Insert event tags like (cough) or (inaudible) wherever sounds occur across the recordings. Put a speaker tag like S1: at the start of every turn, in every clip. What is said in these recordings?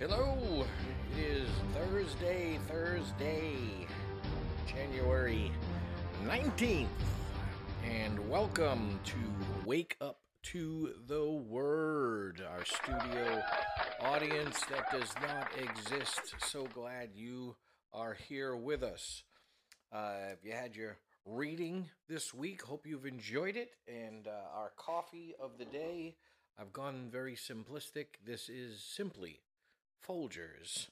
S1: Hello, it is Thursday, Thursday, January 19th, and welcome to Wake Up to the Word, our studio audience that does not exist. So glad you are here with us. Uh, if you had your reading this week, hope you've enjoyed it. And uh, our coffee of the day, I've gone very simplistic. This is simply Folgers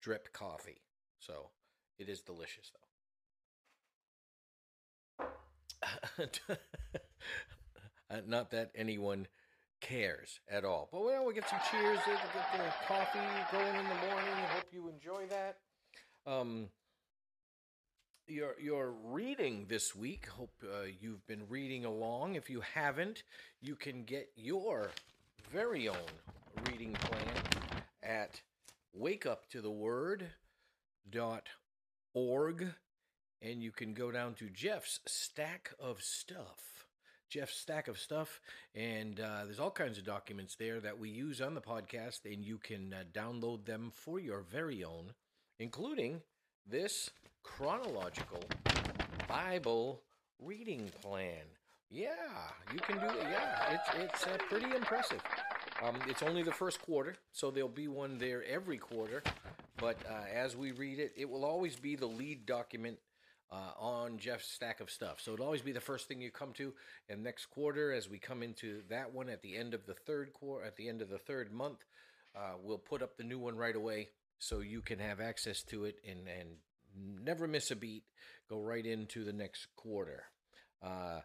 S1: drip coffee. So it is delicious, though. (laughs) Uh, not that anyone cares at all. But well, we get some cheers to get the coffee going in the morning. Hope you enjoy that. Um, your your reading this week. Hope uh, you've been reading along. If you haven't, you can get your very own reading plan at wakeuptotheword.org and you can go down to Jeff's stack of stuff. Jeff's stack of stuff, and uh, there's all kinds of documents there that we use on the podcast, and you can uh, download them for your very own, including this chronological Bible reading plan. Yeah, you can do it. Yeah, it's it's uh, pretty impressive. Um, it's only the first quarter, so there'll be one there every quarter. But uh, as we read it, it will always be the lead document uh, on Jeff's stack of stuff. So it'll always be the first thing you come to. And next quarter, as we come into that one at the end of the third quarter, at the end of the third month, uh, we'll put up the new one right away so you can have access to it and and never miss a beat. Go right into the next quarter. Uh,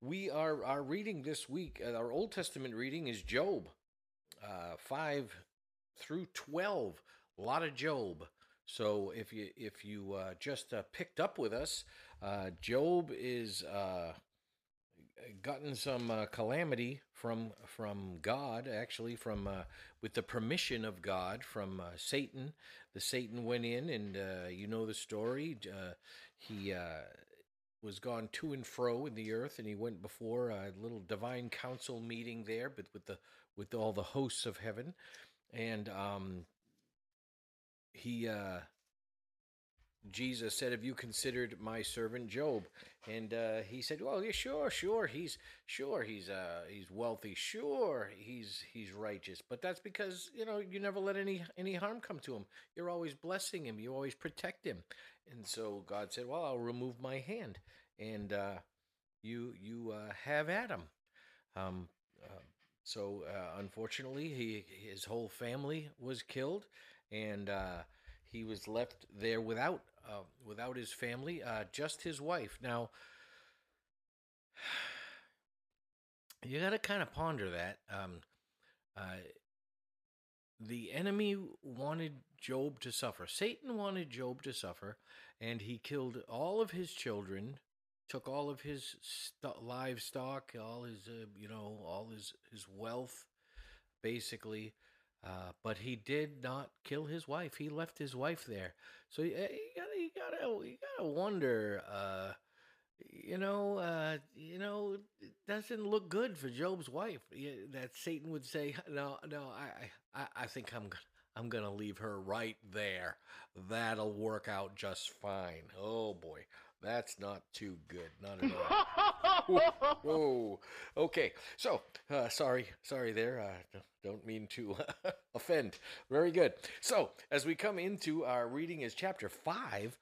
S1: we are our reading this week. Uh, our Old Testament reading is Job, uh, five through twelve. A lot of Job. So if you if you uh, just uh, picked up with us, uh, Job is uh, gotten some uh, calamity from from God, actually from uh, with the permission of God from Satan. The Satan went in, and you know the story. he was gone to and fro in the earth, and he went before a little divine council meeting there, but with the with all the hosts of heaven, and um, he uh Jesus said, "Have you considered my servant Job?" And uh, he said, "Well, yeah, sure, sure. He's sure he's uh, he's wealthy. Sure, he's he's righteous. But that's because you know you never let any any harm come to him. You're always blessing him. You always protect him. And so God said, "Well, I'll remove my hand, and uh, you you uh, have Adam." Um, uh, so uh, unfortunately, he his whole family was killed, and uh, he was left there without uh, without his family, uh, just his wife. Now, (sighs) you got to kind of ponder that. Um, uh, the enemy wanted Job to suffer. Satan wanted Job to suffer, and he killed all of his children, took all of his st- livestock, all his, uh, you know, all his his wealth, basically. Uh, but he did not kill his wife. He left his wife there. So you, gotta, you gotta, you gotta wonder. Uh, you know, uh, you know, it doesn't look good for Job's wife. That Satan would say, "No, no, I, I, I think I'm gonna, I'm gonna leave her right there. That'll work out just fine." Oh boy, that's not too good. Not at all. (laughs) Whoa. Okay. So, uh, sorry, sorry there. Uh, don't mean to uh, (laughs) offend. Very good. So, as we come into our reading is chapter 5,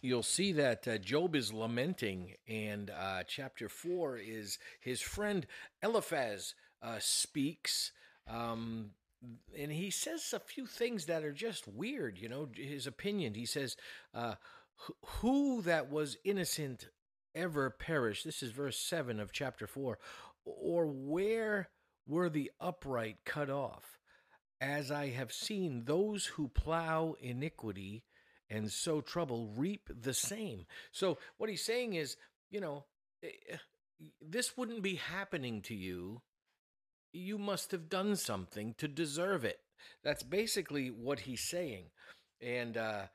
S1: you'll see that uh, Job is lamenting, and uh, chapter 4 is his friend Eliphaz uh, speaks. Um, and he says a few things that are just weird, you know, his opinion. He says, uh, who that was innocent ever perished? This is verse 7 of chapter 4. Or where were the upright cut off? As I have seen those who plow iniquity and sow trouble reap the same. So, what he's saying is, you know, eh, this wouldn't be happening to you. You must have done something to deserve it. That's basically what he's saying. And, uh,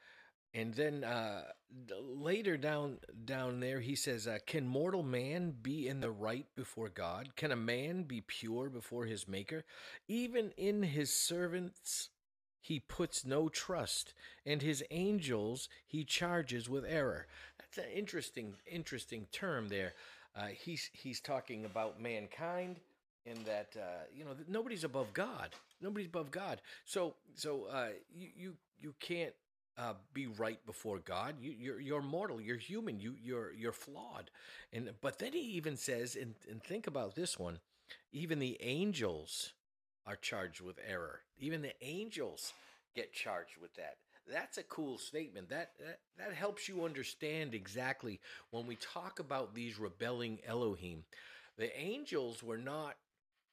S1: and then uh, later down down there, he says, uh, "Can mortal man be in the right before God? Can a man be pure before his Maker? Even in his servants he puts no trust, and his angels he charges with error. That's an interesting, interesting term there. Uh, he's he's talking about mankind, in that uh, you know nobody's above God. Nobody's above God. So so uh, you you you can't uh, be right before God. You, you're you're mortal. You're human. You you're you're flawed. And but then he even says, and and think about this one. Even the angels are charged with error. Even the angels get charged with that. That's a cool statement. That, that that helps you understand exactly when we talk about these rebelling Elohim. The angels were not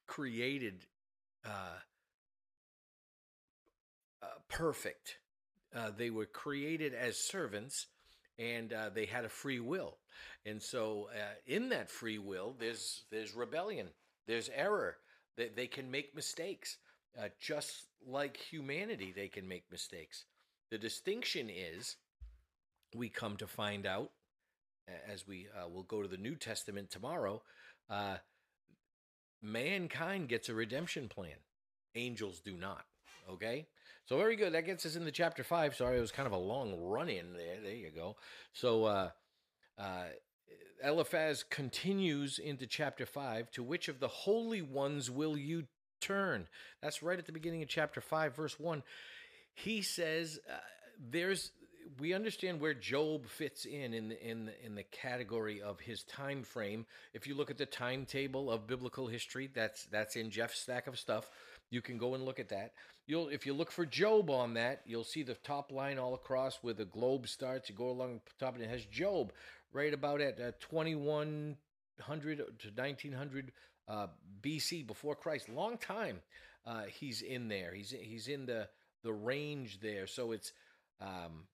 S1: created uh, uh, perfect. Uh, they were created as servants, and uh, they had a free will. And so, uh, in that free will, there's there's rebellion, there's error, they, they can make mistakes. Uh, just like humanity, they can make mistakes. The distinction is we come to find out as we uh, will go to the New Testament tomorrow. Uh, mankind gets a redemption plan, angels do not. Okay, so very good. That gets us into chapter five. Sorry, it was kind of a long run in there. There you go. So, uh, uh, Eliphaz continues into chapter 5 To which of the holy ones will you turn? That's right at the beginning of chapter 5, verse 1. He says, uh, There's we understand where Job fits in in the, in the, in the category of his time frame. If you look at the timetable of biblical history, that's that's in Jeff's stack of stuff. You can go and look at that. You'll if you look for Job on that, you'll see the top line all across where the globe starts. You go along the top and it has Job right about at uh, 2100 to 1900 uh, BC before Christ. Long time uh, he's in there. He's he's in the the range there. So it's um,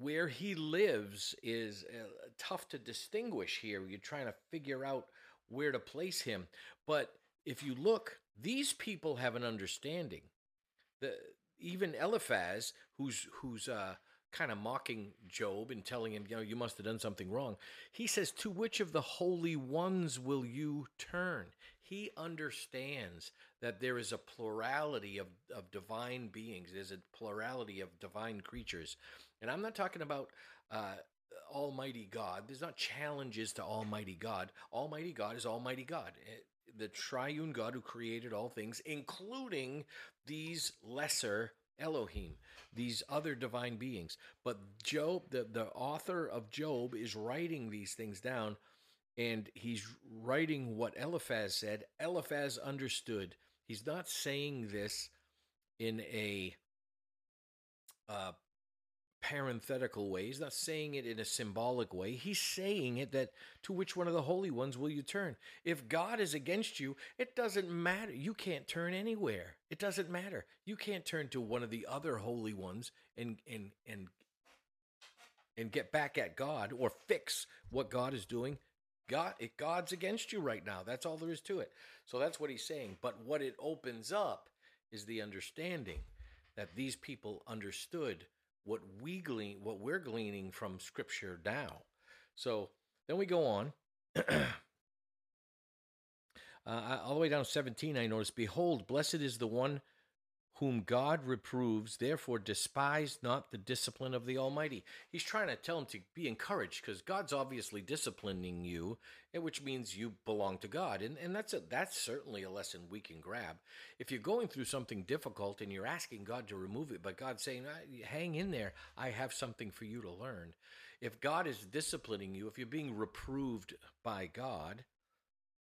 S1: where he lives is uh, tough to distinguish here. You're trying to figure out where to place him. But if you look, these people have an understanding. The even Eliphaz, who's who's uh, kind of mocking Job and telling him, you know, you must have done something wrong. He says, To which of the holy ones will you turn? He understands that there is a plurality of, of divine beings, there's a plurality of divine creatures. And I'm not talking about uh, Almighty God. There's not challenges to Almighty God. Almighty God is Almighty God eh, the triune God who created all things, including these lesser Elohim, these other divine beings. But Job, the, the author of Job, is writing these things down and he's writing what Eliphaz said. Eliphaz understood. He's not saying this in a uh, parenthetical way. He's not saying it in a symbolic way. He's saying it that to which one of the holy ones will you turn? If God is against you, it doesn't matter. You can't turn anywhere. It doesn't matter. You can't turn to one of the other holy ones and and and and get back at God or fix what God is doing. God, it, God's against you right now. That's all there is to it. So that's what he's saying. But what it opens up is the understanding that these people understood what we glean, what we're gleaning from Scripture now. So then we go on. (clears throat) uh, all the way down to 17, I notice, Behold, blessed is the one whom God reproves, therefore despise not the discipline of the Almighty. He's trying to tell him to be encouraged because God's obviously disciplining you, which means you belong to God. And, and that's, a, that's certainly a lesson we can grab. If you're going through something difficult and you're asking God to remove it, but God's saying, hang in there, I have something for you to learn. If God is disciplining you, if you're being reproved by God,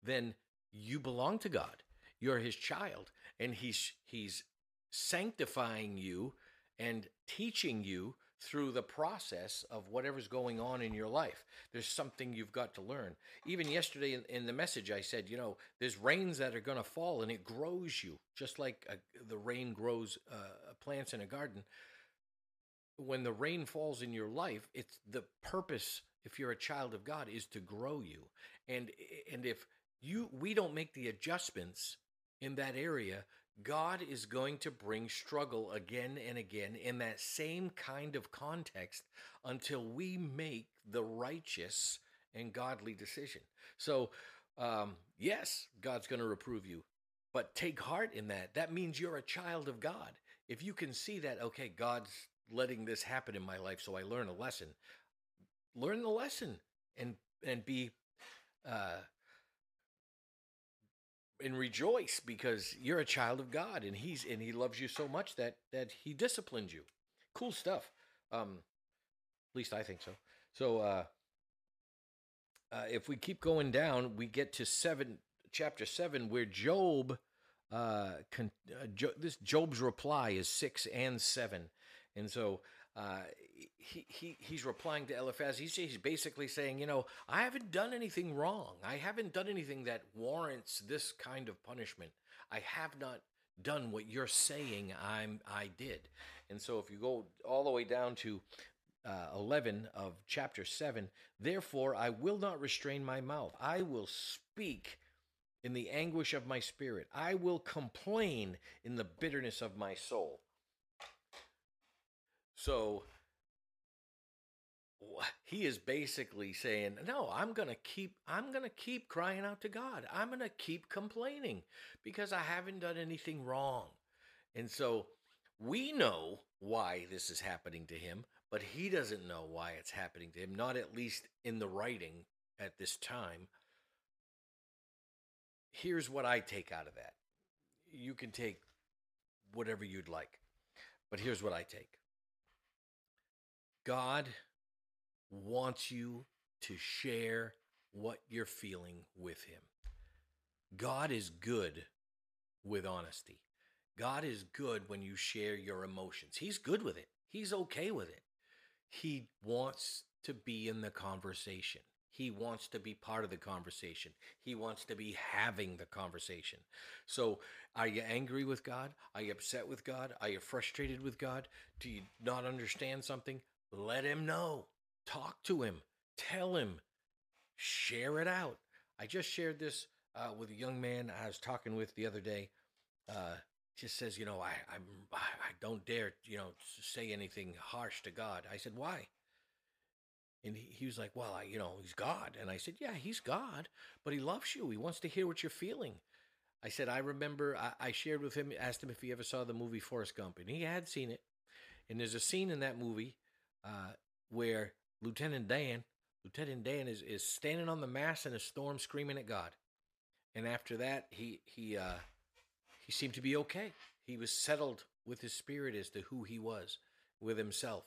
S1: then you belong to God. You're his child, and he's he's sanctifying you and teaching you through the process of whatever's going on in your life. There's something you've got to learn. Even yesterday in, in the message, I said, you know, there's rains that are going to fall and it grows you, just like the rain grows uh, plants in a garden. When the rain falls in your life, it's the purpose, if you're a child of God, is to grow you. And, and if you, we don't make the adjustments in that area, God is going to bring struggle again and again in that same kind of context until we make the righteous and godly decision. So, um, yes, God's going to reprove you, but take heart in that. That means you're a child of God. if you can see that, okay, God's letting this happen in my life, so I learn a lesson. Learn the lesson and and be uh, and rejoice because you're a child of God and he's and he loves you so much that that he disciplines you. Cool stuff. Um at least I think so. So uh uh, if we keep going down, we get to seven, chapter seven, where Job, uh, con, uh, jo- this Job's reply is six and seven, and so uh, he, he he's replying to Eliphaz. He's, he's basically saying, you know, I haven't done anything wrong. I haven't done anything that warrants this kind of punishment. I have not done what you're saying I'm I did. And so if you go all the way down to uh, 11 of chapter 7, therefore I will not restrain my mouth. I will speak in the anguish of my spirit. I will complain in the bitterness of my soul. So he is basically saying, "No, I'm going to keep I'm going to keep crying out to God. I'm going to keep complaining because I haven't done anything wrong." And so we know why this is happening to him, but he doesn't know why it's happening to him, not at least in the writing at this time. Here's what I take out of that. You can take whatever you'd like, but here's what I take God wants you to share what you're feeling with Him. God is good with honesty. God is good when you share your emotions. He's good with it, He's okay with it. He wants to be in the conversation. He wants to be part of the conversation. He wants to be having the conversation. So, are you angry with God? Are you upset with God? Are you frustrated with God? Do you not understand something? Let him know. Talk to him. Tell him. Share it out. I just shared this uh, with a young man I was talking with the other day. Uh, just says, you know, I, I'm, I don't dare, you know, say anything harsh to God. I said, why? And he, he was like, well, I, you know, he's God. And I said, yeah, he's God, but he loves you. He wants to hear what you're feeling. I said, I remember I, I shared with him, asked him if he ever saw the movie Forrest Gump, and he had seen it. And there's a scene in that movie uh, where Lieutenant Dan, Lieutenant Dan is, is standing on the mast in a storm screaming at God. And after that, he, he, uh, he seemed to be okay. He was settled with his spirit as to who he was with himself.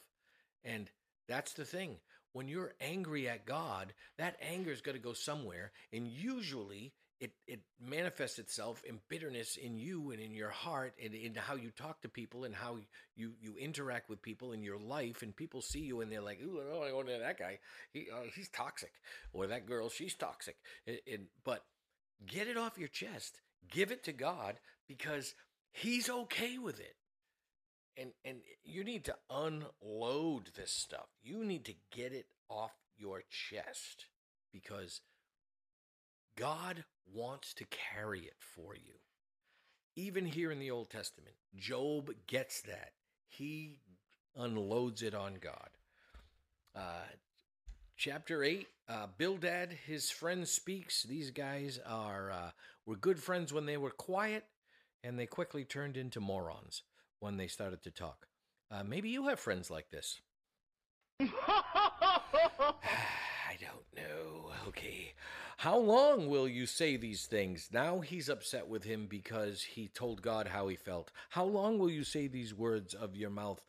S1: And that's the thing. When you're angry at God, that anger is going to go somewhere. And usually it, it manifests itself in bitterness in you and in your heart and in how you talk to people and how you, you interact with people in your life. And people see you and they're like, ooh, I don't want that guy. He, uh, he's toxic. Or that girl, she's toxic. And, and, but get it off your chest. Give it to God because he's okay with it. And and you need to unload this stuff. You need to get it off your chest because God wants to carry it for you. Even here in the Old Testament, Job gets that. He unloads it on God. Uh, chapter 8 uh, bildad his friend speaks these guys are uh, were good friends when they were quiet and they quickly turned into morons when they started to talk. Uh, maybe you have friends like this. (laughs) (sighs) I don't know. Okay. How long will you say these things? Now he's upset with him because he told God how he felt. How long will you say these words of your mouth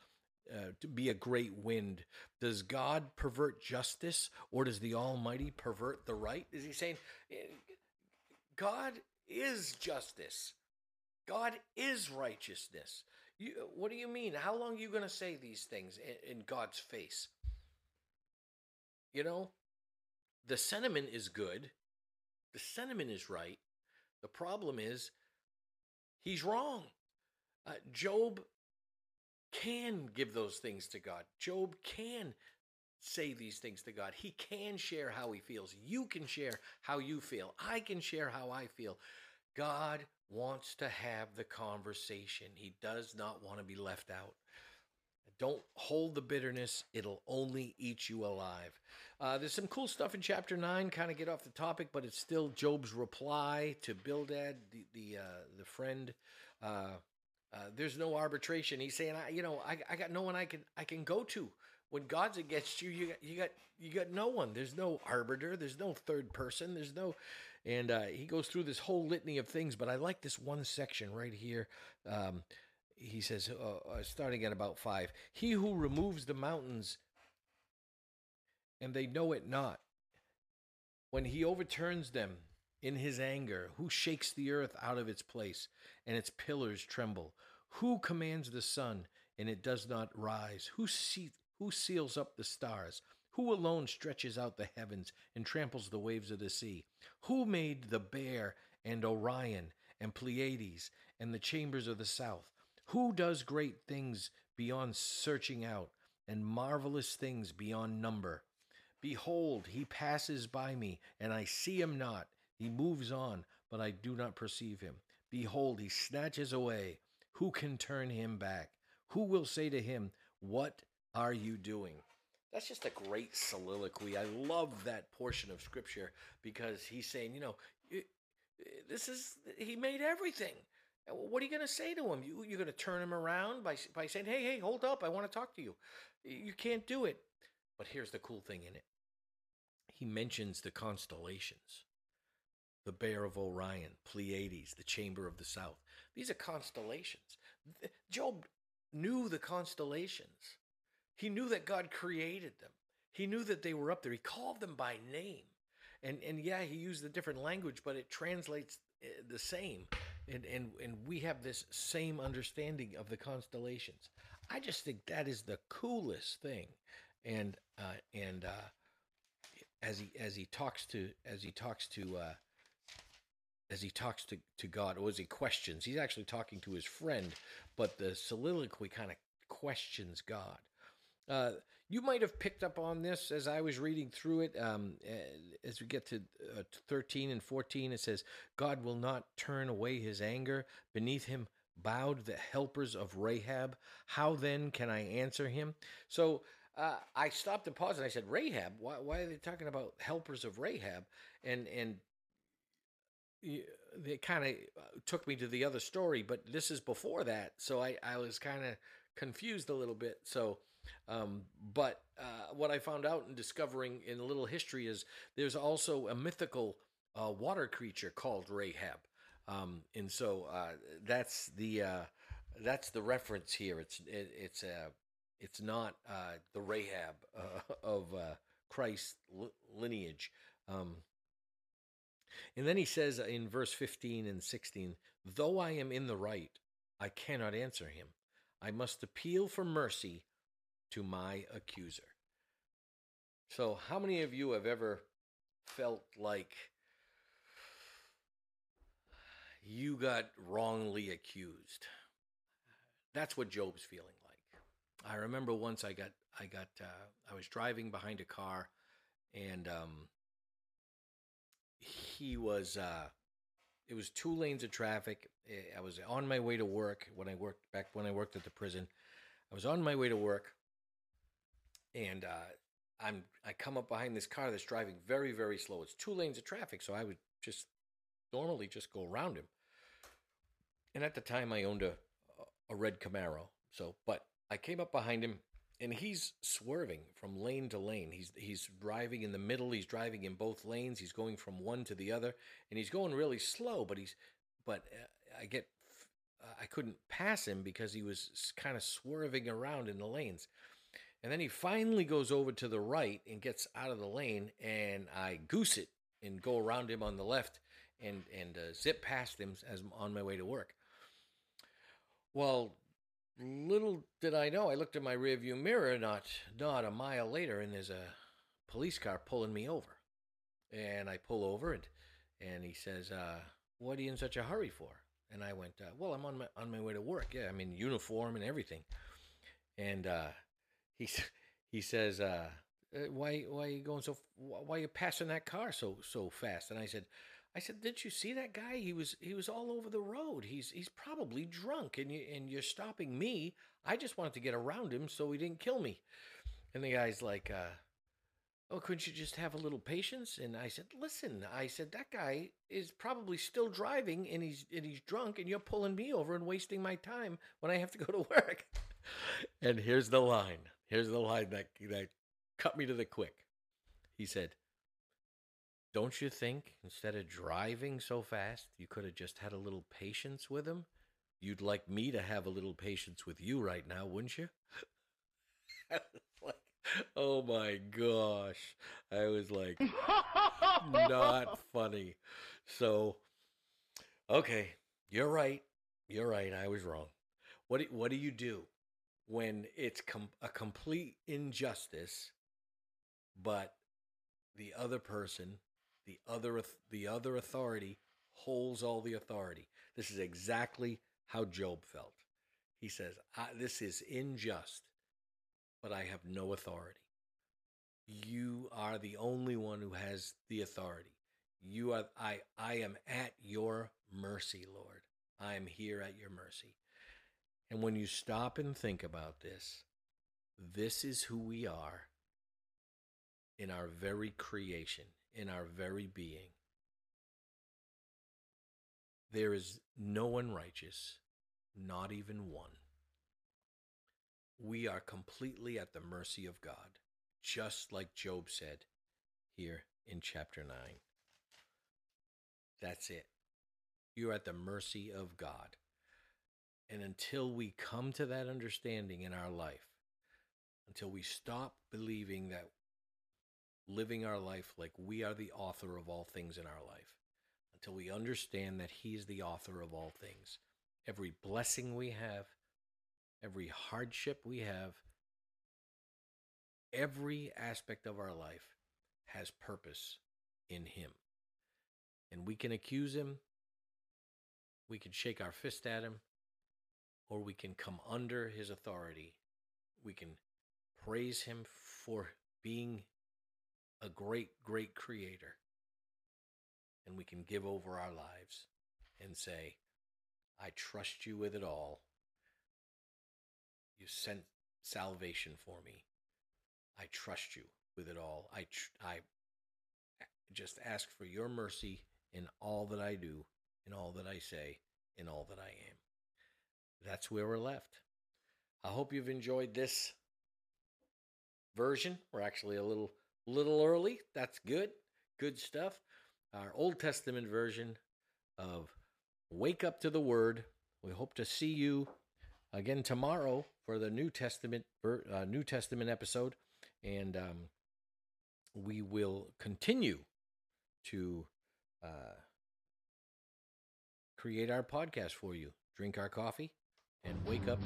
S1: uh, to be a great wind? Does God pervert justice or does the Almighty pervert the right? Is he saying eh, God is justice? God is righteousness. You, what do you mean? How long are you going to say these things in, in God's face? You know, the sentiment is good. The sentiment is right. The problem is he's wrong. Uh, Job can give those things to God. Job can say these things to God. He can share how he feels. You can share how you feel. I can share how I feel. God wants to have the conversation. He does not want to be left out. Don't hold the bitterness, it'll only eat you alive. Uh, there's some cool stuff in chapter 9, kind of get off the topic, but it's still Job's reply to Bildad, the, the, uh, the friend. Uh, Uh, there's no arbitration. He's saying, I, you know, I, I got no one I can I can go to. When God's against you, you got you got you got no one. There's no arbiter. There's no third person. There's no, and uh, he goes through this whole litany of things. But I like this one section right here. Um, he says, uh, uh starting at about five, he who removes the mountains, and they know it not, when he overturns them in his anger, who shakes the earth out of its place, and its pillars tremble? Who commands the sun, and it does not rise? Who, see, who seals up the stars? Who alone stretches out the heavens and tramples the waves of the sea? Who made the bear and Orion and Pleiades and the chambers of the south? Who does great things beyond searching out and marvelous things beyond number? Behold, he passes by me, and I see him not. He moves on, but I do not perceive him. Behold, he snatches away. Who can turn him back? Who will say to him, What are you doing? That's just a great soliloquy. I love that portion of scripture because he's saying, you know, this is, he made everything. What are you going to say to him? You, you're going to turn him around by, by saying, hey, hey, hold up. I want to talk to you. You can't do it. But here's the cool thing in it he mentions the constellations the Bear of Orion, Pleiades, the Chamber of the South. These are constellations. Job knew the constellations. He knew that God created them. He knew that they were up there. He called them by name. And and yeah, he used a different language, but it translates eh, the same. And and and we have this same understanding of the constellations. I just think that is the coolest thing. And uh, and uh, as he as he talks to as he talks to uh, as he talks to, to God, or as he questions, he's actually talking to his friend, but the soliloquy kind of questions God. Uh, you might have picked up on this as I was reading through it. Um, as we get to uh, 13 and 14, it says, God will not turn away his anger. Beneath him bowed the helpers of Rahab. How then can I answer him? So uh, I stopped and paused and I said, Rahab? Why, why are they talking about helpers of Rahab? And, and it kind of uh, took me to the other story, but this is before that, so I, I was kind of confused a little bit. So, um, but uh, what I found out in discovering in a little history is there's also a mythical uh, water creature called Rahab, um, and so uh, that's the uh, that's the reference here. It's it, it's a uh, it's not the Rahab (laughs) of Christ's lineage. Um, and then he says in verse 15 and 16, Though I am in the right, I cannot answer him. I must appeal for mercy to my accuser. So, how many of you have ever felt like you got wrongly accused? That's what Job's feeling like. I remember once I got I got uh, I was driving behind a car and um, he was uh it was two lanes of traffic. I was on my way to work when I worked back when I worked at the prison. I was on my way to work, and uh, I'm I come up behind this car that's driving very very slow. It's two lanes of traffic, so I would just normally just go around him. And at the time, I owned a a red Camaro. So, but I came up behind him and he's swerving from lane to lane. He's he's driving in the middle. He's driving in both lanes. He's going from one to the other, and he's going really slow. But he's but uh, I get I couldn't pass him because he was kind of swerving around in the lanes. And then he finally goes over to the right and gets out of the lane, and I goose it and go around him on the left and and uh, zip past him as I'm on my way to work. Well, little did I know, I looked in my rearview mirror not not a mile later, and there's a police car pulling me over. And I pull over, and and he says, uh, "What are you in such a hurry for?" And I went, uh, "Well, I'm on my on my way to work. Yeah, I'm in uniform and everything." And uh, he he says, uh, uh, "Why why are you going so? Why are you passing that car so so fast?" And I said, I said, "Didn't you see that guy? He was he was all over the road. He's he's probably drunk, and you and you're stopping me. I just wanted to get around him so he didn't kill me." And the guy's like, uh, oh, couldn't you just have a little patience? And I said, listen, I said that guy is probably still driving and he's and he's drunk, and you're pulling me over and wasting my time when I have to go to (laughs) work. and here's the line. Here's the line that that cut me to the quick. He said, "Don't you think instead of driving so fast, you could have just had a little patience with him? You'd like me to have a little patience with you right now, wouldn't you?" I was (laughs) like, oh my gosh. I was like, (laughs) not funny. So, okay, you're right. You're right. I was wrong. What do, what do you do when it's com- a complete injustice, but the other person, the other the other authority holds all the authority? This is exactly how Job felt. He says, "This is unjust but I have no authority. You are the only one who has the authority. You are I I am at your mercy, Lord. I am here at your mercy. And when you stop and think about this, this is who we are in our very creation, in our very being. There is no one righteous, not even one we are completely at the mercy of God, just like Job said here in chapter 9. That's it. You're at the mercy of God. And until we come to that understanding in our life, until we stop believing that living our life like we are the author of all things in our life, until we understand that He is the author of all things, every blessing we have, every hardship we have, every aspect of our life has purpose in Him. And we can accuse Him, we can shake our fist at Him, or we can come under His authority. We can praise Him for being a great, great creator. And we can give over our lives and say, I trust you with it all. You sent salvation for me. I trust you with it all. I tr- I just ask for your mercy in all that I do, in all that I say, in all that I am. That's where we're left. I hope you've enjoyed this version. We're actually a little little early. That's good. Good stuff. Our Old Testament version of Wake Up to the Word. We hope to see you again tomorrow for the New Testament uh, New Testament episode, and um, we will continue to uh, create our podcast for you. Drink our coffee and wake up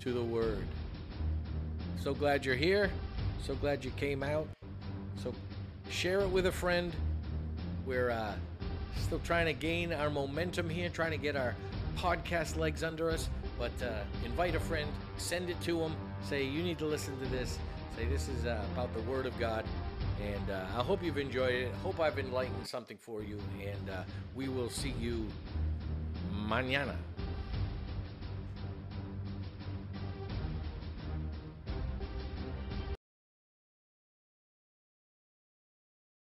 S1: to the Word. So glad you're here. So glad you came out. So share it with a friend. We're uh, still trying to gain our momentum here, trying to get our podcast legs under us. But uh, invite a friend, send it to them, say, you need to listen to this. Say, this is uh, about the Word of God. And uh, I hope you've enjoyed it. Hope I've enlightened something for you. And uh, we will see you mañana.